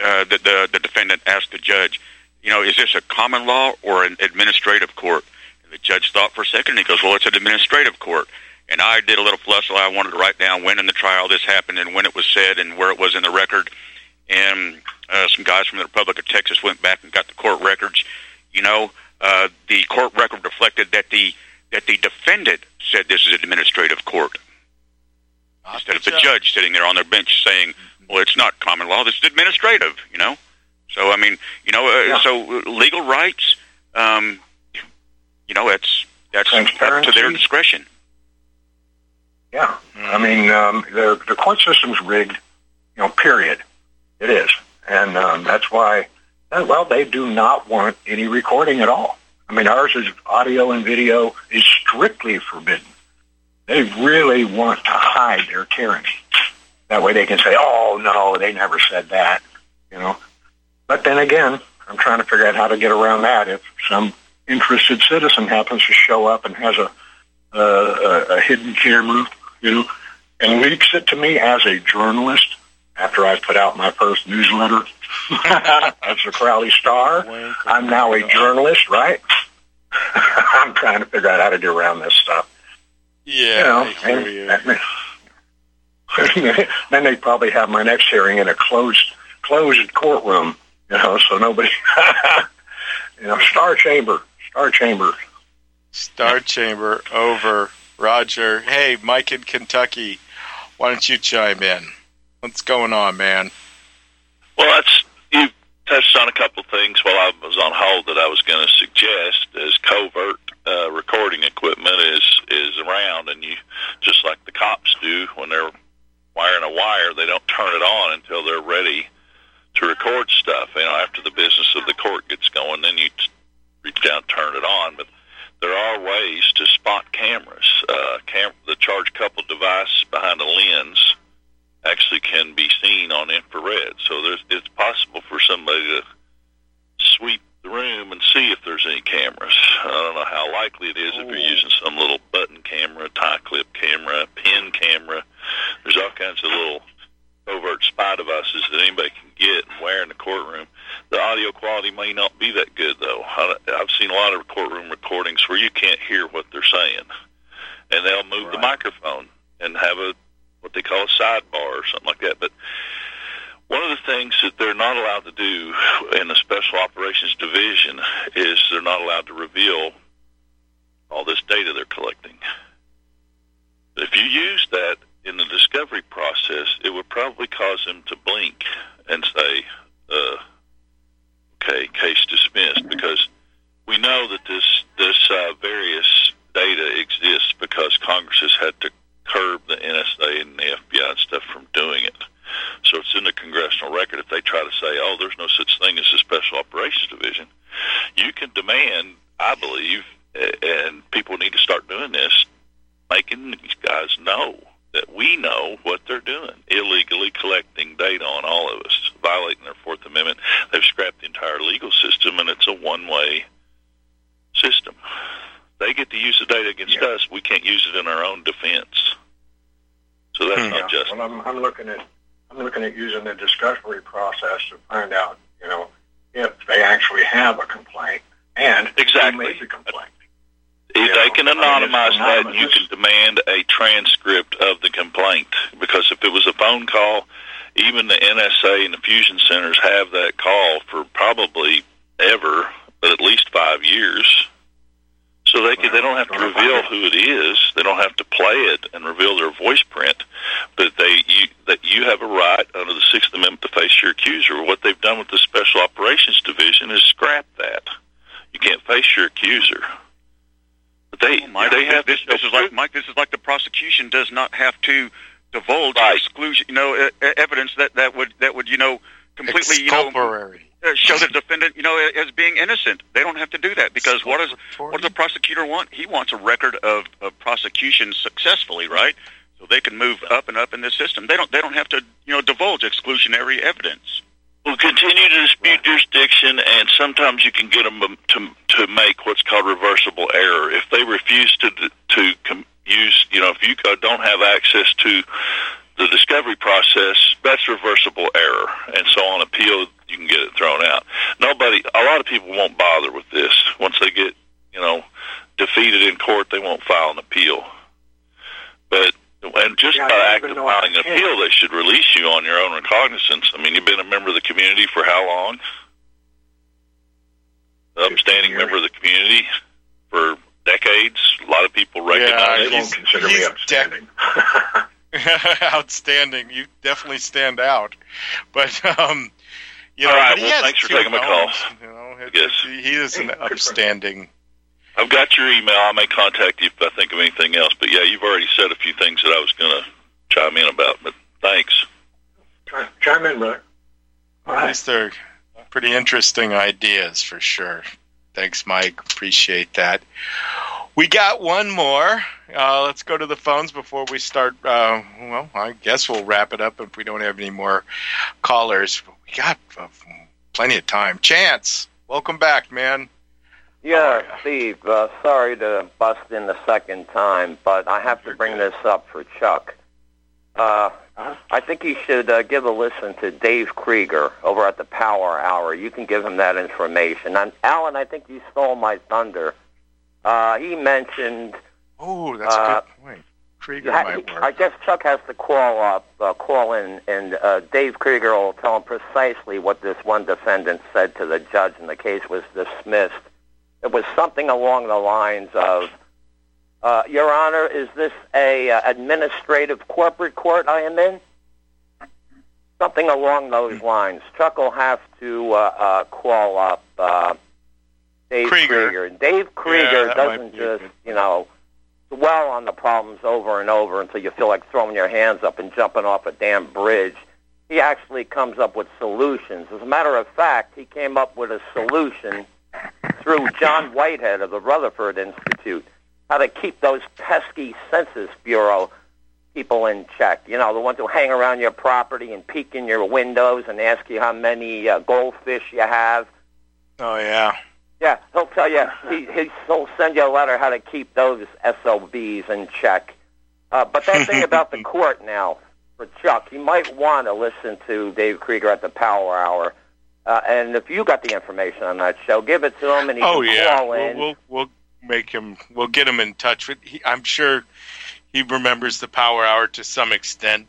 uh, the the the defendant asked the judge, you know, is this a common law or an administrative court? And the judge thought for a second, and he goes, well, it's an administrative court. And I did a little fluster. I wanted to write down when in the trial this happened and when it was said and where it was in the record. And uh, some guys from the Republic of Texas went back and got the court records. You know, uh, the court record reflected that the that the defendant said this is an administrative court instead of the judge sitting there on their bench saying, "Well, it's not common law. This is administrative." You know. So I mean, you know, uh, so uh, legal rights, um, you know, that's that's up to their discretion.
Yeah, I mean, um, the the court system's rigged. You know, period. It is, and um, that's why. uh, Well, they do not want any recording at all. I mean, ours is audio and video is strictly forbidden. They really want to hide their tyranny. That way, they can say, "Oh no, they never said that," you know. But then again, I'm trying to figure out how to get around that. If some interested citizen happens to show up and has a a, a, a hidden camera, you know, and leaks it to me as a journalist after I put out my first newsletter [LAUGHS] as the Crowley Star. I'm now a journalist, right? [LAUGHS] I'm trying to figure out how to get around this stuff.
Yeah.
you know, and
you. [LAUGHS]
then they probably have my next hearing in a closed closed courtroom, you know, so nobody, you know, Star Chamber, Star Chamber.
Star Chamber over. Roger. Hey, Mike in Kentucky. Why don't you chime in? What's going on, man?
Well, that's you touched on a couple of things while I was on hold that I was going to suggest as covert uh, recording equipment is is around, and you just like the cops do when they're wiring a wire, they don't turn it on until they're ready to record stuff. You know, after the business of the court gets going, then you reach down, turn it on, but. There are ways to spot cameras. Uh, cam- the charge coupled device behind a lens actually can be seen on infrared. So there's, it's possible for somebody to sweep the room and see if there's any cameras. I don't know how likely it is if you're using some little button camera, tie clip camera, pin camera. There's all kinds of little covert spy devices that anybody can get and wear in the courtroom. The audio quality may not be that good, though. I, I've seen a lot of courtroom recordings where you can't hear what they're saying, and they'll move the microphone and have a what they call a sidebar or something like that. But one of the things that they're not allowed to do in the Special Operations Division is they're not allowed to reveal all this data they're collecting. If you use that in the discovery process, it would probably cause them to blink and say, uh, "Okay, case dismissed," because we know that this this uh, various data exists because Congress has had to curb the NSA and the FBI and stuff from doing it. So it's in the congressional record. If they try to say, "Oh, there's no such thing as a Special Operations Division," you can demand, I believe, a- and people need to start doing this, making these guys know that we know what they're doing, illegally collecting data on all of us, violating their Fourth Amendment. They've scrapped the entire legal system, and it's a one-way system. They get to use the data against us. We can't use it in our own defense. So that's
Yeah.
not just.
Well, I'm, I'm looking at I'm looking at using the discovery process to find out, you know, if they actually have a complaint and
Exactly.
who made the complaint.
If
Yeah,
they can
I mean,
anonymize
it's
that, you
anonymous.
can demand a transcript of the complaint. Because if it was a phone call, even the NSA and the fusion centers have that call for probably ever, but at least five years. So they can, they don't have to reveal who it is. They don't have to play it and reveal their voice print. But they you, that you have a right under the Sixth Amendment to face your accuser. What they've done with the Special Operations Division is scrap that. You can't face your accuser. But they
Mike,
they have
this,
to
this is like Mike. This is like the prosecution does not have to divulge exclusion, you know, e- e- evidence that that would that would you know completely you know
Exculpatory.
uh, defendant you know as being innocent. They don't have to do that because what does what does the prosecutor want? He wants a record of, of prosecution successfully, right? So they can move up and up in the system. They don't they don't have to you know divulge exclusionary evidence.
will continue to dispute jurisdiction, and sometimes you can get them um, to to make what's called reversible error. If they refuse to to use, you know, if you don't have access to the discovery process, that's reversible error, and so on appeal you can get it thrown out. Nobody, a lot of people won't bother with this once they get, you know, defeated in court. They won't file an appeal, but. And just
Yeah,
by
don't
act of
know
filing an appeal, they should release you on your own recognizance. I mean, you've been a member of the community for how long? Upstanding member of the community for decades. A lot of people recognize
Yeah,
you.
he's,
consider me
he's
upstanding.
dec- [LAUGHS] [LAUGHS] outstanding. You definitely stand out. But um, you know,
All right,
but he
well,
has
thanks for taking my call.
You know,
Yes.
he is an [LAUGHS] upstanding.
I've got your email. I may contact you if I think of anything else. But yeah, you've already said a few things that I was going to chime in about. But thanks.
Chime- Chime in, brother.
At least they're pretty interesting ideas for sure. Thanks, Mike. Appreciate that. We got one more. Uh, let's go to the phones before we start. Uh, well, I guess we'll wrap it up if we don't have any more callers. We got uh, plenty of time. Chance, welcome back, man.
Yeah, Steve, uh, sorry to bust in the second time, but I have to bring this up for Chuck. Uh, I think you should uh, give a listen to Dave Krieger over at the Power Hour. You can give him that information. And Alan, I think you stole my thunder. Uh, he mentioned.
Oh, that's
uh,
a good point. Krieger
ha-
might work.
I guess Chuck has to call up, uh, call in, and uh, Dave Krieger will tell him precisely what this one defendant said to the judge, and the case was dismissed. It was something along the lines of, uh, "Your Honor, is this a uh, administrative corporate court I am in?" Something along those lines. Chuck will have to uh, uh, call up uh, Dave
Krieger.
Krieger. Dave Krieger
might
doesn't just, you know, dwell on the problems over and over until you feel like throwing your hands up and jumping off a damn bridge. He actually comes up with solutions. As a matter of fact, he came up with a solution through John Whitehead of the Rutherford Institute, how to keep those pesky Census Bureau people in check. You know, the ones who hang around your property and peek in your windows and ask you how many uh, goldfish you have.
Oh yeah.
Yeah, he'll tell you. He, he- he'll send you a letter how to keep those SOBs in check. Uh, but that thing [LAUGHS] about the court now, for Chuck, you might want to listen to Dave Krieger at the Power Hour. Uh, and if you got the information on that show, give it to him, and he
Oh
can
yeah.
call
We'll,
in.
we'll we'll make him. We'll get him in touch with. He, I'm sure he remembers the Power Hour to some extent,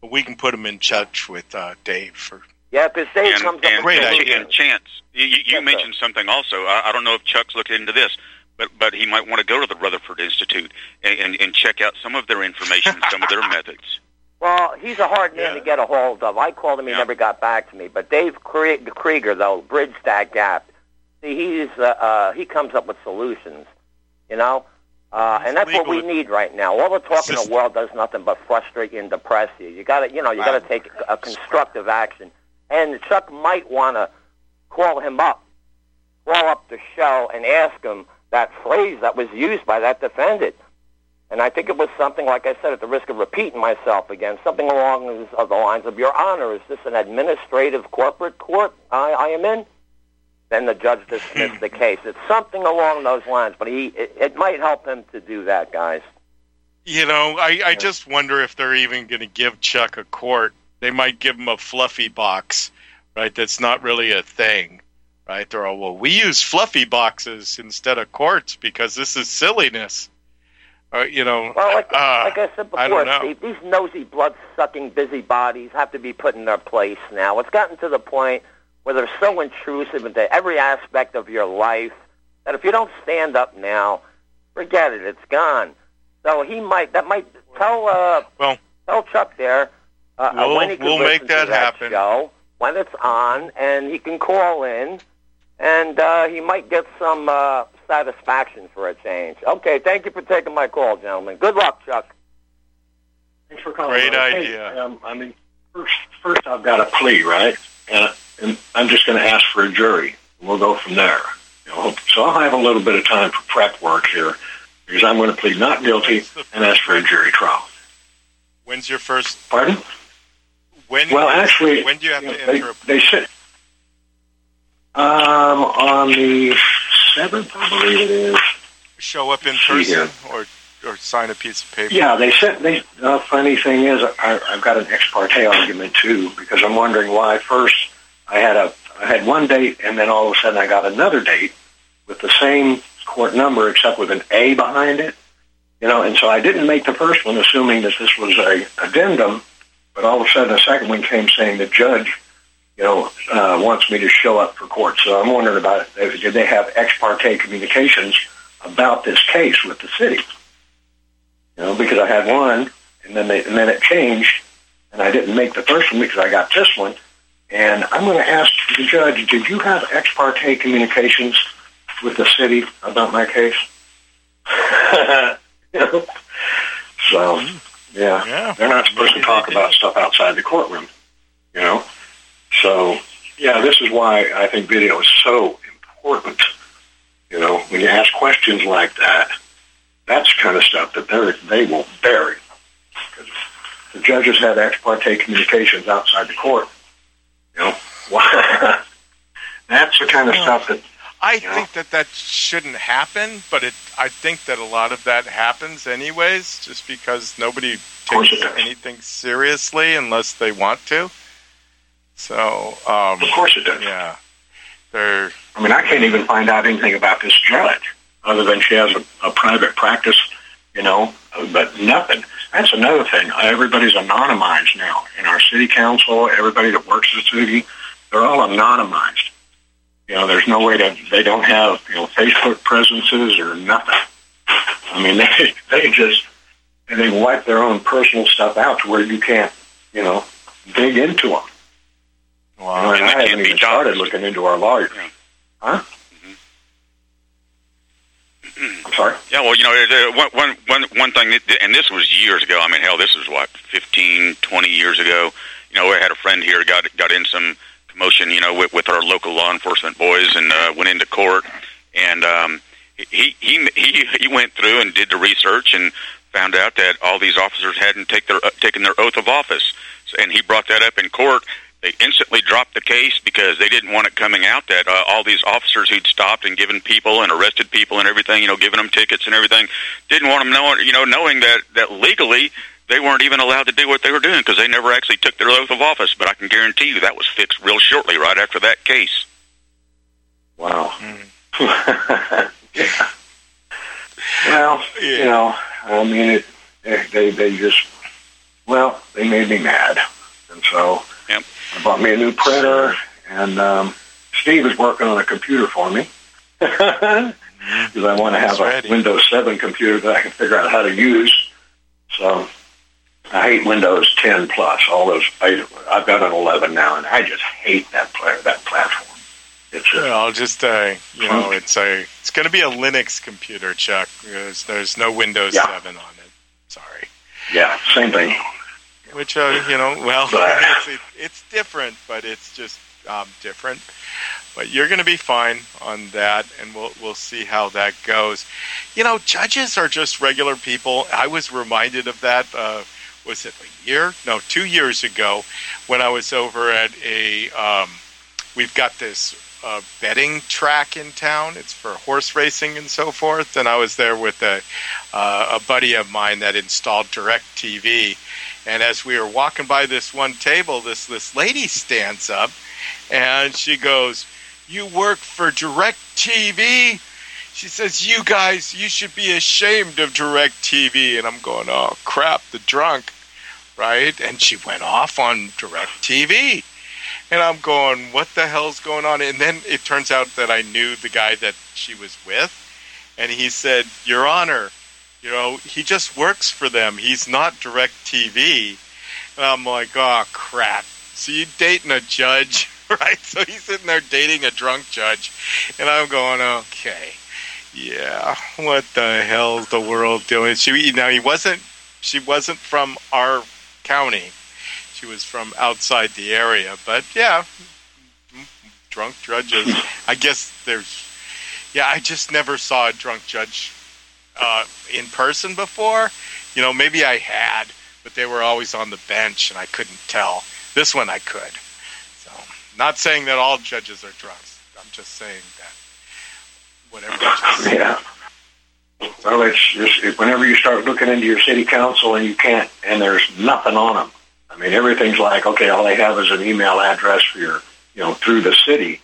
but we can put him in touch with uh, Dave for.
yeah, because Dave
and,
comes
and,
up with
and,
solutions.
and Chance, you, you you mentioned something also. I, I don't know if Chuck's looked into this, but but he might want to go to the Rutherford Institute and, and, and check out some of their information, some of their [LAUGHS] methods.
Well, he's a hard man to get a hold of. I called him; he never got back to me. But Dave Krieger, though, bridged that gap. See, he's uh, uh, he comes up with solutions, you know, uh, and that's what we need right now. All the talk in the world does nothing but frustrate you and depress you. You got to, you know, you got to take a constructive action. And Chuck might want to call him up, call up the show, and ask him that phrase that was used by that defendant. And I think it was something, like I said, at the risk of repeating myself again, something along the lines of, Your Honor, is this an administrative corporate court I, I am in? Then the judge dismissed the [CLEARS THROAT] case. It's something along those lines, but he it, it might help him to do that, guys.
You know, I, I just wonder if they're even going to give Chuck a court. They might give him a fluffy box, right? That's not really a thing, right? They're all, well, we use fluffy boxes instead of courts because this is silliness. Uh, you know,
Well, like,
uh,
like I said before,
don't.
Steve, these nosy, blood-sucking busybodies have to be put in their place now. It's gotten to the point where they're so intrusive into every aspect of your life that if you don't stand up now, forget it. It's gone. So he might. That might tell. Uh,
well,
tell Chuck there uh, uh,
We'll-
when he can
we'll
listen
make
to
that
that
happen.
show when it's on, and he can call in, and uh, he might get some uh, satisfaction for a change. Okay, thank you for taking my call, gentlemen. Good luck, Chuck.
Thanks for calling.
Great
Hey,
idea.
um, I mean, first, first I've got a plea, right? And, and I'm just going to ask for a jury. We'll go from there. You know, so I'll have a little bit of time for prep work here because I'm going to plead not guilty and ask for a jury trial.
When's your first?
Pardon?
When?
Well, actually,
when do you have
you
to
know,
enter?
they, they sit um, on the seventh, I believe it is.
show up in person or or sign a piece of paper?
Yeah, they sent. They uh, funny thing is, I, I've got an ex parte argument too because I'm wondering why. First, I had a I had one date, and then all of a sudden I got another date with the same court number except with an A behind it. You know, and so I didn't make the first one, assuming that this was a addendum. But all of a sudden, the second one came saying the judge, you know, uh, wants me to show up for court. So I'm wondering about it. Did they have ex parte communications about this case with the city? You know, because I had one, and then they, and then it changed, and I didn't make the first one because I got this one. And I'm going to ask the judge: Did you have ex parte communications with the city about my case? [LAUGHS] So, yeah, they're not supposed to talk about stuff outside the courtroom. You know, so yeah, this is why I think video is so important. You know, when you ask questions like that, that's the kind of stuff that they they will bury. 'Cause the judges have ex parte communications outside the court. You [LAUGHS] know, that's the kind of stuff that
I think that that shouldn't happen, but it. I think that a lot of that happens anyways, just because nobody takes anything seriously unless they want to. So, um,
Of course it does.
Yeah, they're.
I mean, I can't even find out anything about this judge other than she has a, a private practice, you know, but nothing. That's another thing. Everybody's anonymized now in our city council. Everybody that works at the city, they're all anonymized. You know, there's no way to. They don't have you know Facebook presences or nothing. I mean, [LAUGHS] they they just and they wipe their own personal stuff out to where you can't, you know, dig into them.
Wow.
You know, and I haven't even started looking into our lawyers. Huh? Sorry.
Yeah, well, you know, one, one, one, one thing, and this was years ago. I mean, hell, this was what, 15, 20 years ago. You know, I had a friend here got got in some commotion, you know, with, with our local law enforcement boys, and uh, went into court, and um, he he he he went through and did the research and found out that all these officers hadn't take their uh, taken their oath of office, and he brought that up in court. They instantly dropped the case because they didn't want it coming out that uh, all these officers who'd stopped and given people and arrested people and everything, you know, giving them tickets and everything, didn't want them knowing, you know, knowing that that legally they weren't even allowed to do what they were doing because they never actually took their oath of office. But I can guarantee you that was fixed real shortly right after that case.
Wow. yeah. [LAUGHS] Well, you know, I mean, it, they- they they just well, they made me mad, and so
Yep.
I bought me a new printer, and um, Steve is working on a computer for me [LAUGHS] because I want to have
That's
a Windows 7 computer that I can figure out how to use. So I hate Windows 10 plus. All those I, I've got an 11 now, and I just hate that player that platform. It's just
Well, just uh, you know, it's a it's going to be a Linux computer, Chuck. There's, there's no Windows
Yeah.
7 on it. Sorry.
yeah, same thing.
Which uh, you know, [LAUGHS] well, [LAUGHS] it's, it, it's different, but it's just um, different. But you're going to be fine on that, and we'll we'll see how that goes. You know, judges are just regular people. I was reminded of that. Uh, was it a year? No, two years ago, when I was over at a. Um, we've got this a betting track in town. It's for horse racing and so forth. And I was there with a uh, a buddy of mine that installed Direct TV. And as we were walking by this one table, this this lady stands up and she goes, "You work for Direct TV?" She says, "You guys, you should be ashamed of DirecTV." And I'm going, "Oh crap, the drunk." Right? And she went off on DirecTV and I'm going, what the hell's going on? And then it turns out that I knew the guy that she was with, and he said, Your Honor, you know, he just works for them. He's not direct TV. And I'm like, oh, crap. So you dating a judge, [LAUGHS] right? So he's sitting there dating a drunk judge, and I'm going, okay, yeah, what the hell's the world doing? She now he wasn't, she wasn't from our county she was from outside the area. But yeah, drunk judges. I guess there's. Yeah, I just never saw a drunk judge uh, in person before. You know, maybe I had, but they were always on the bench, and I couldn't tell. This one I could. So, not saying that all judges are drunks. I'm just saying that whatever. [LAUGHS]
Yeah. Well, it's just whenever you start looking into your city council and you can't, and there's nothing on them. I mean, everything's like, okay, all they have is an email address for your, you know, through the city.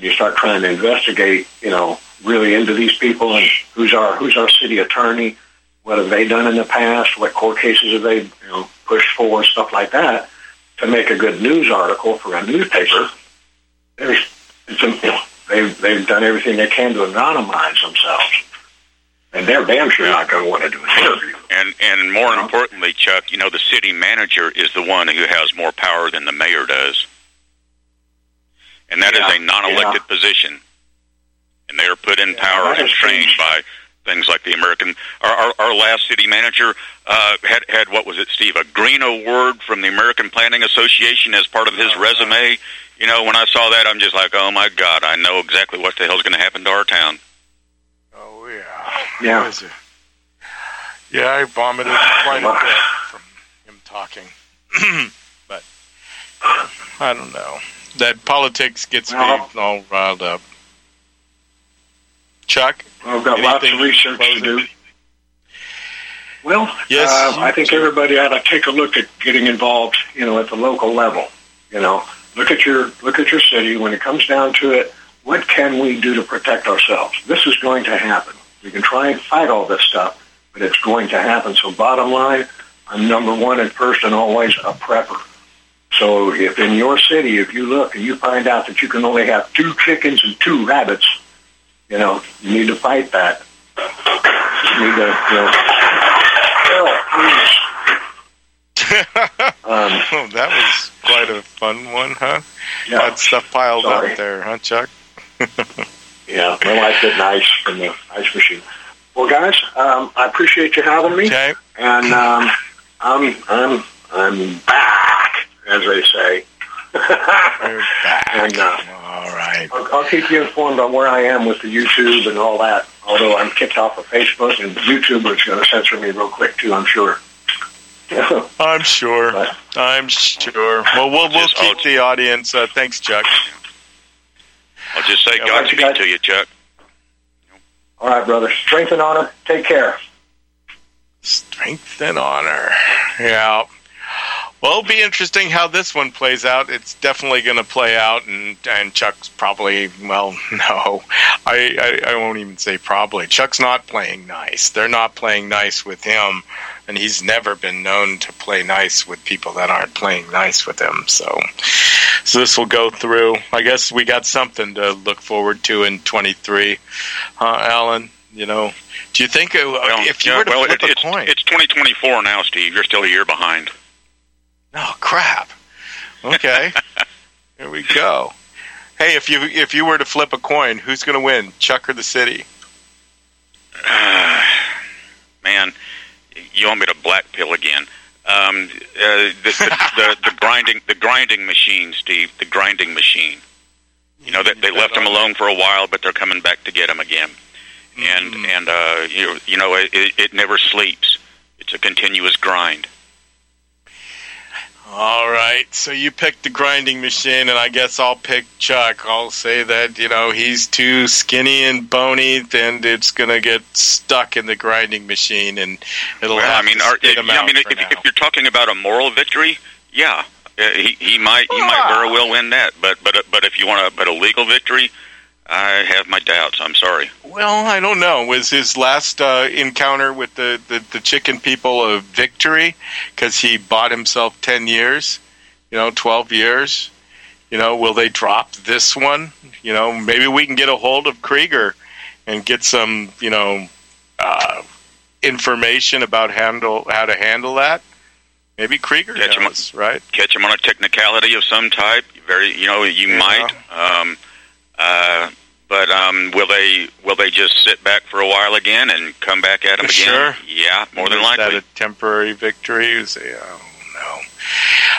And you start trying to investigate, you know, really into these people and who's our, who's our city attorney, what have they done in the past, what court cases have they, you know, pushed for, stuff like that, to make a good news article for a newspaper. There's, it's, you know, they've, they've done everything they can to anonymize themselves and they're damn sure not going to want to do an interview.
And and more importantly, Chuck, you know the city manager is the one who has more power than the mayor does, and that
Yeah,
is a non-elected position, and they are put in power and trained by things like the American. Our our, our last city manager uh, had had what was it, Steve? A green award from the American Planning Association as part of his
Uh-huh.
resume. You know, when I saw that, I'm just like, oh my god, I know exactly what the hell's going to happen to our town.
Oh yeah.
Yeah.
What is it? Yeah, I vomited quite a bit from him talking. [CLEARS THROAT] but I don't know. That politics gets
Well-
me all riled up. Chuck?
I've got lots of research to do. Well,
Yes,
uh, I think everybody ought to take a look at getting involved, you know, at the local level. You know, look at your look at your city. When it comes down to it, what can we do to protect ourselves? This is going to happen. We can try and fight all this stuff, but it's going to happen. So, bottom line, I'm number one and first and always a prepper. So, if in your city, if you look and you find out that you can only have two chickens and two rabbits, you know, you need to fight that. You need to, you know, [LAUGHS] Um,
oh, that was quite a fun one, huh?
Yeah.
Got stuff piled
Sorry.
up there, huh, Chuck? [LAUGHS]
Yeah, my wife did ice from the ice machine. Well, guys, um, I appreciate you having me,
Okay.
and um, I'm I'm I'm back, as they say. [LAUGHS]
We're back.
And uh,
All right.
I'll, I'll keep you informed on where I am with the YouTube and all that. Although I'm kicked off of Facebook, and YouTube is going to censor me real quick too. I'm sure. [LAUGHS]
I'm sure.
But-
I'm sure. Well, we'll we'll
Just-
keep the audience. Uh, thanks, Chuck.
I'll just say
Yeah,
Godspeed
you guys-
to you, Chuck.
all right, brother. Strength and honor. Take care.
Strength and honor. Yeah. Well, it'll be interesting how this one plays out. It's definitely going to play out, and and Chuck's probably well, [LAUGHS] no, I, I I won't even say probably. Chuck's not playing nice. They're not playing nice with him, and he's never been known to play nice with people that aren't playing nice with him. So, so this will go through. I guess we got something to look forward to in 23, huh, Alan? You know, do you think if you
yeah,
were to
well,
flip
it,
a
it's,
coin?
it's 2024 now, Steve. You're still a year behind.
Oh crap. Okay. [LAUGHS] Here we go. Hey, if you if you were to flip a coin, who's going to win, Chuck or the city?
Uh, [SIGHS] man, you want me to black pill again? Um, uh, the, the, the, the grinding the grinding machine, Steve. The grinding machine. You know that they left him alone for a while, but they're coming back to get him again. And and uh, you you know it, it never sleeps. It's a continuous grind.
All right, so you picked the grinding machine, and I guess I'll pick Chuck. I'll say that you know he's too skinny and bony, and it's gonna get stuck in the grinding machine, and it'll.
Well,
have
I mean,
to
are,
spit him
I
out
mean, if, if you're talking about a moral victory, yeah, uh, he he might he might
Ah.
very well win that. But but but if you want a but a legal victory, I have my doubts. I'm sorry.
Well, I don't know. Was his last uh, encounter with the, the, the chicken people a victory because he bought himself 10 years, you know, 12 years? You know, will they drop this one? You know, maybe we can get a hold of Krieger and get some, you know, uh, information about handle how to handle that. Maybe Krieger
Catch him
knows, right?
Catch him on a technicality of some type. Very, you know, you
Yeah.
might. Um, uh, but um, will they will they just sit back for a while again and come back at him again?
Sure.
Yeah, more than likely.
Is that a temporary victory? You say, oh no,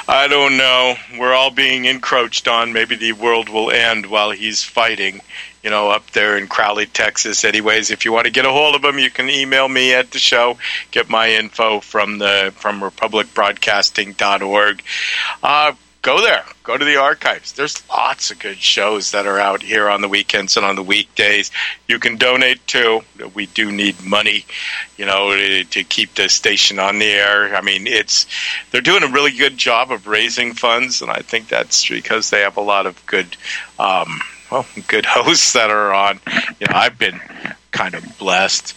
I don't know. We're all being encroached on. Maybe the world will end while he's fighting. You know, up there in Crowley, Texas. Anyways, if you want to get a hold of him, you can email me at the show. Get my info from the from republicbroadcasting.org. Uh, go there. Go to the archives. There's lots of good shows that are out here on the weekends and on the weekdays. You can donate too. We do need money, you know, to, to keep the station on the air. I mean, it's they're doing a really good job of raising funds, and I think that's because they have a lot of good, um, well, good [LAUGHS] hosts that are on. You know, I've been kind of blessed.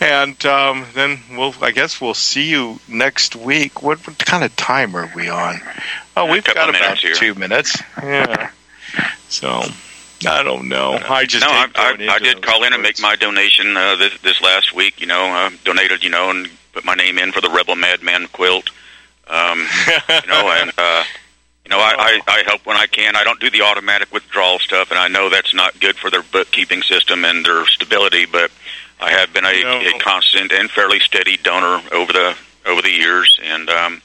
And um, then we'll, I guess we'll see you next week. What, what kind of time are we on? Oh, we've got about
here.
two minutes. Yeah. So I don't know. I just
no, I, I, I did call in and make my donation uh, this this last week. You know, uh, donated. You know, and put my name in for the Rebel Madman quilt. Um, you know, and [LAUGHS] uh, you know, I, I, I help when I can. I don't do the automatic withdrawal stuff, and I know that's not good for their bookkeeping system and their stability. But I have been a,
No.
a constant and fairly steady donor over the over the years, and um,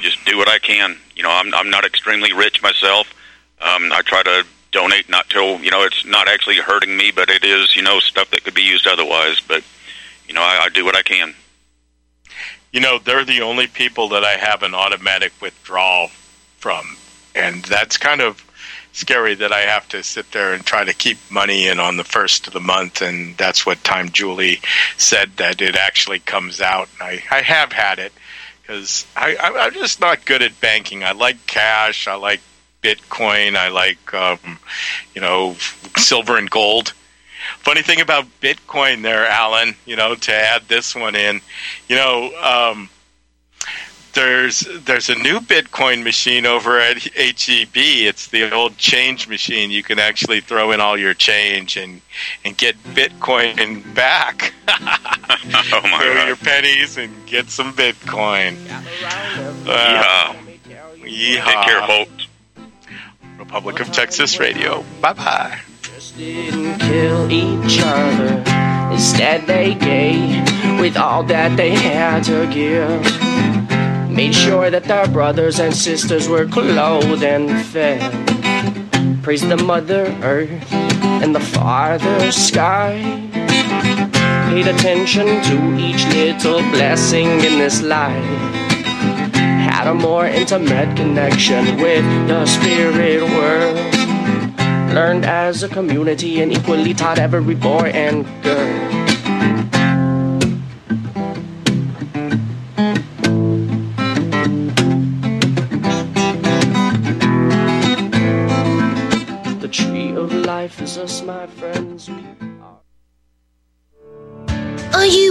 just do what I can. You know, I'm I'm not extremely rich myself. Um, I try to donate not till you know it's not actually hurting me, but it is you know stuff that could be used otherwise. But you know, I, I do what I can.
You know, they're the only people that I have an automatic withdrawal from. And that's kind of scary that I have to sit there and try to keep money in on the first of the month. And that's what Time Julie said that it actually comes out. And I, I have had it because I'm just not good at banking. I like cash. I like Bitcoin. I like, um, you know, silver and gold. Funny thing about Bitcoin, there, Alan. You know, to add this one in, you know, um, there's there's a new Bitcoin machine over at HEB. It's the old change machine. You can actually throw in all your change and and get Bitcoin back. [LAUGHS]
oh my
throw
God.
your pennies and get some Bitcoin.
Yeah.
Uh, Yeehaw.
Take care, folks.
Republic of Texas Radio. Bye bye.
didn't kill each other. Instead, they gave with all that they had to give. Made sure that their brothers and sisters were clothed and fed. Praise the Mother Earth and the Father Sky. Paid attention to each little blessing in this life. Had a more intimate connection with the spirit world learned as a community and equally taught every boy and girl.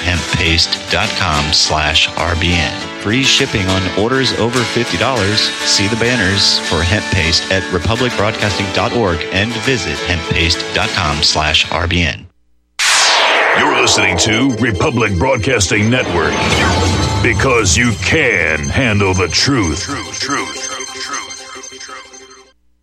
hemppaste.com slash RBN. Free shipping on orders over $50. See the banners for hemp paste at republicbroadcasting.org and visit hemppaste.com slash RBN.
You're listening to Republic Broadcasting Network because you can handle the truth. Truth, truth.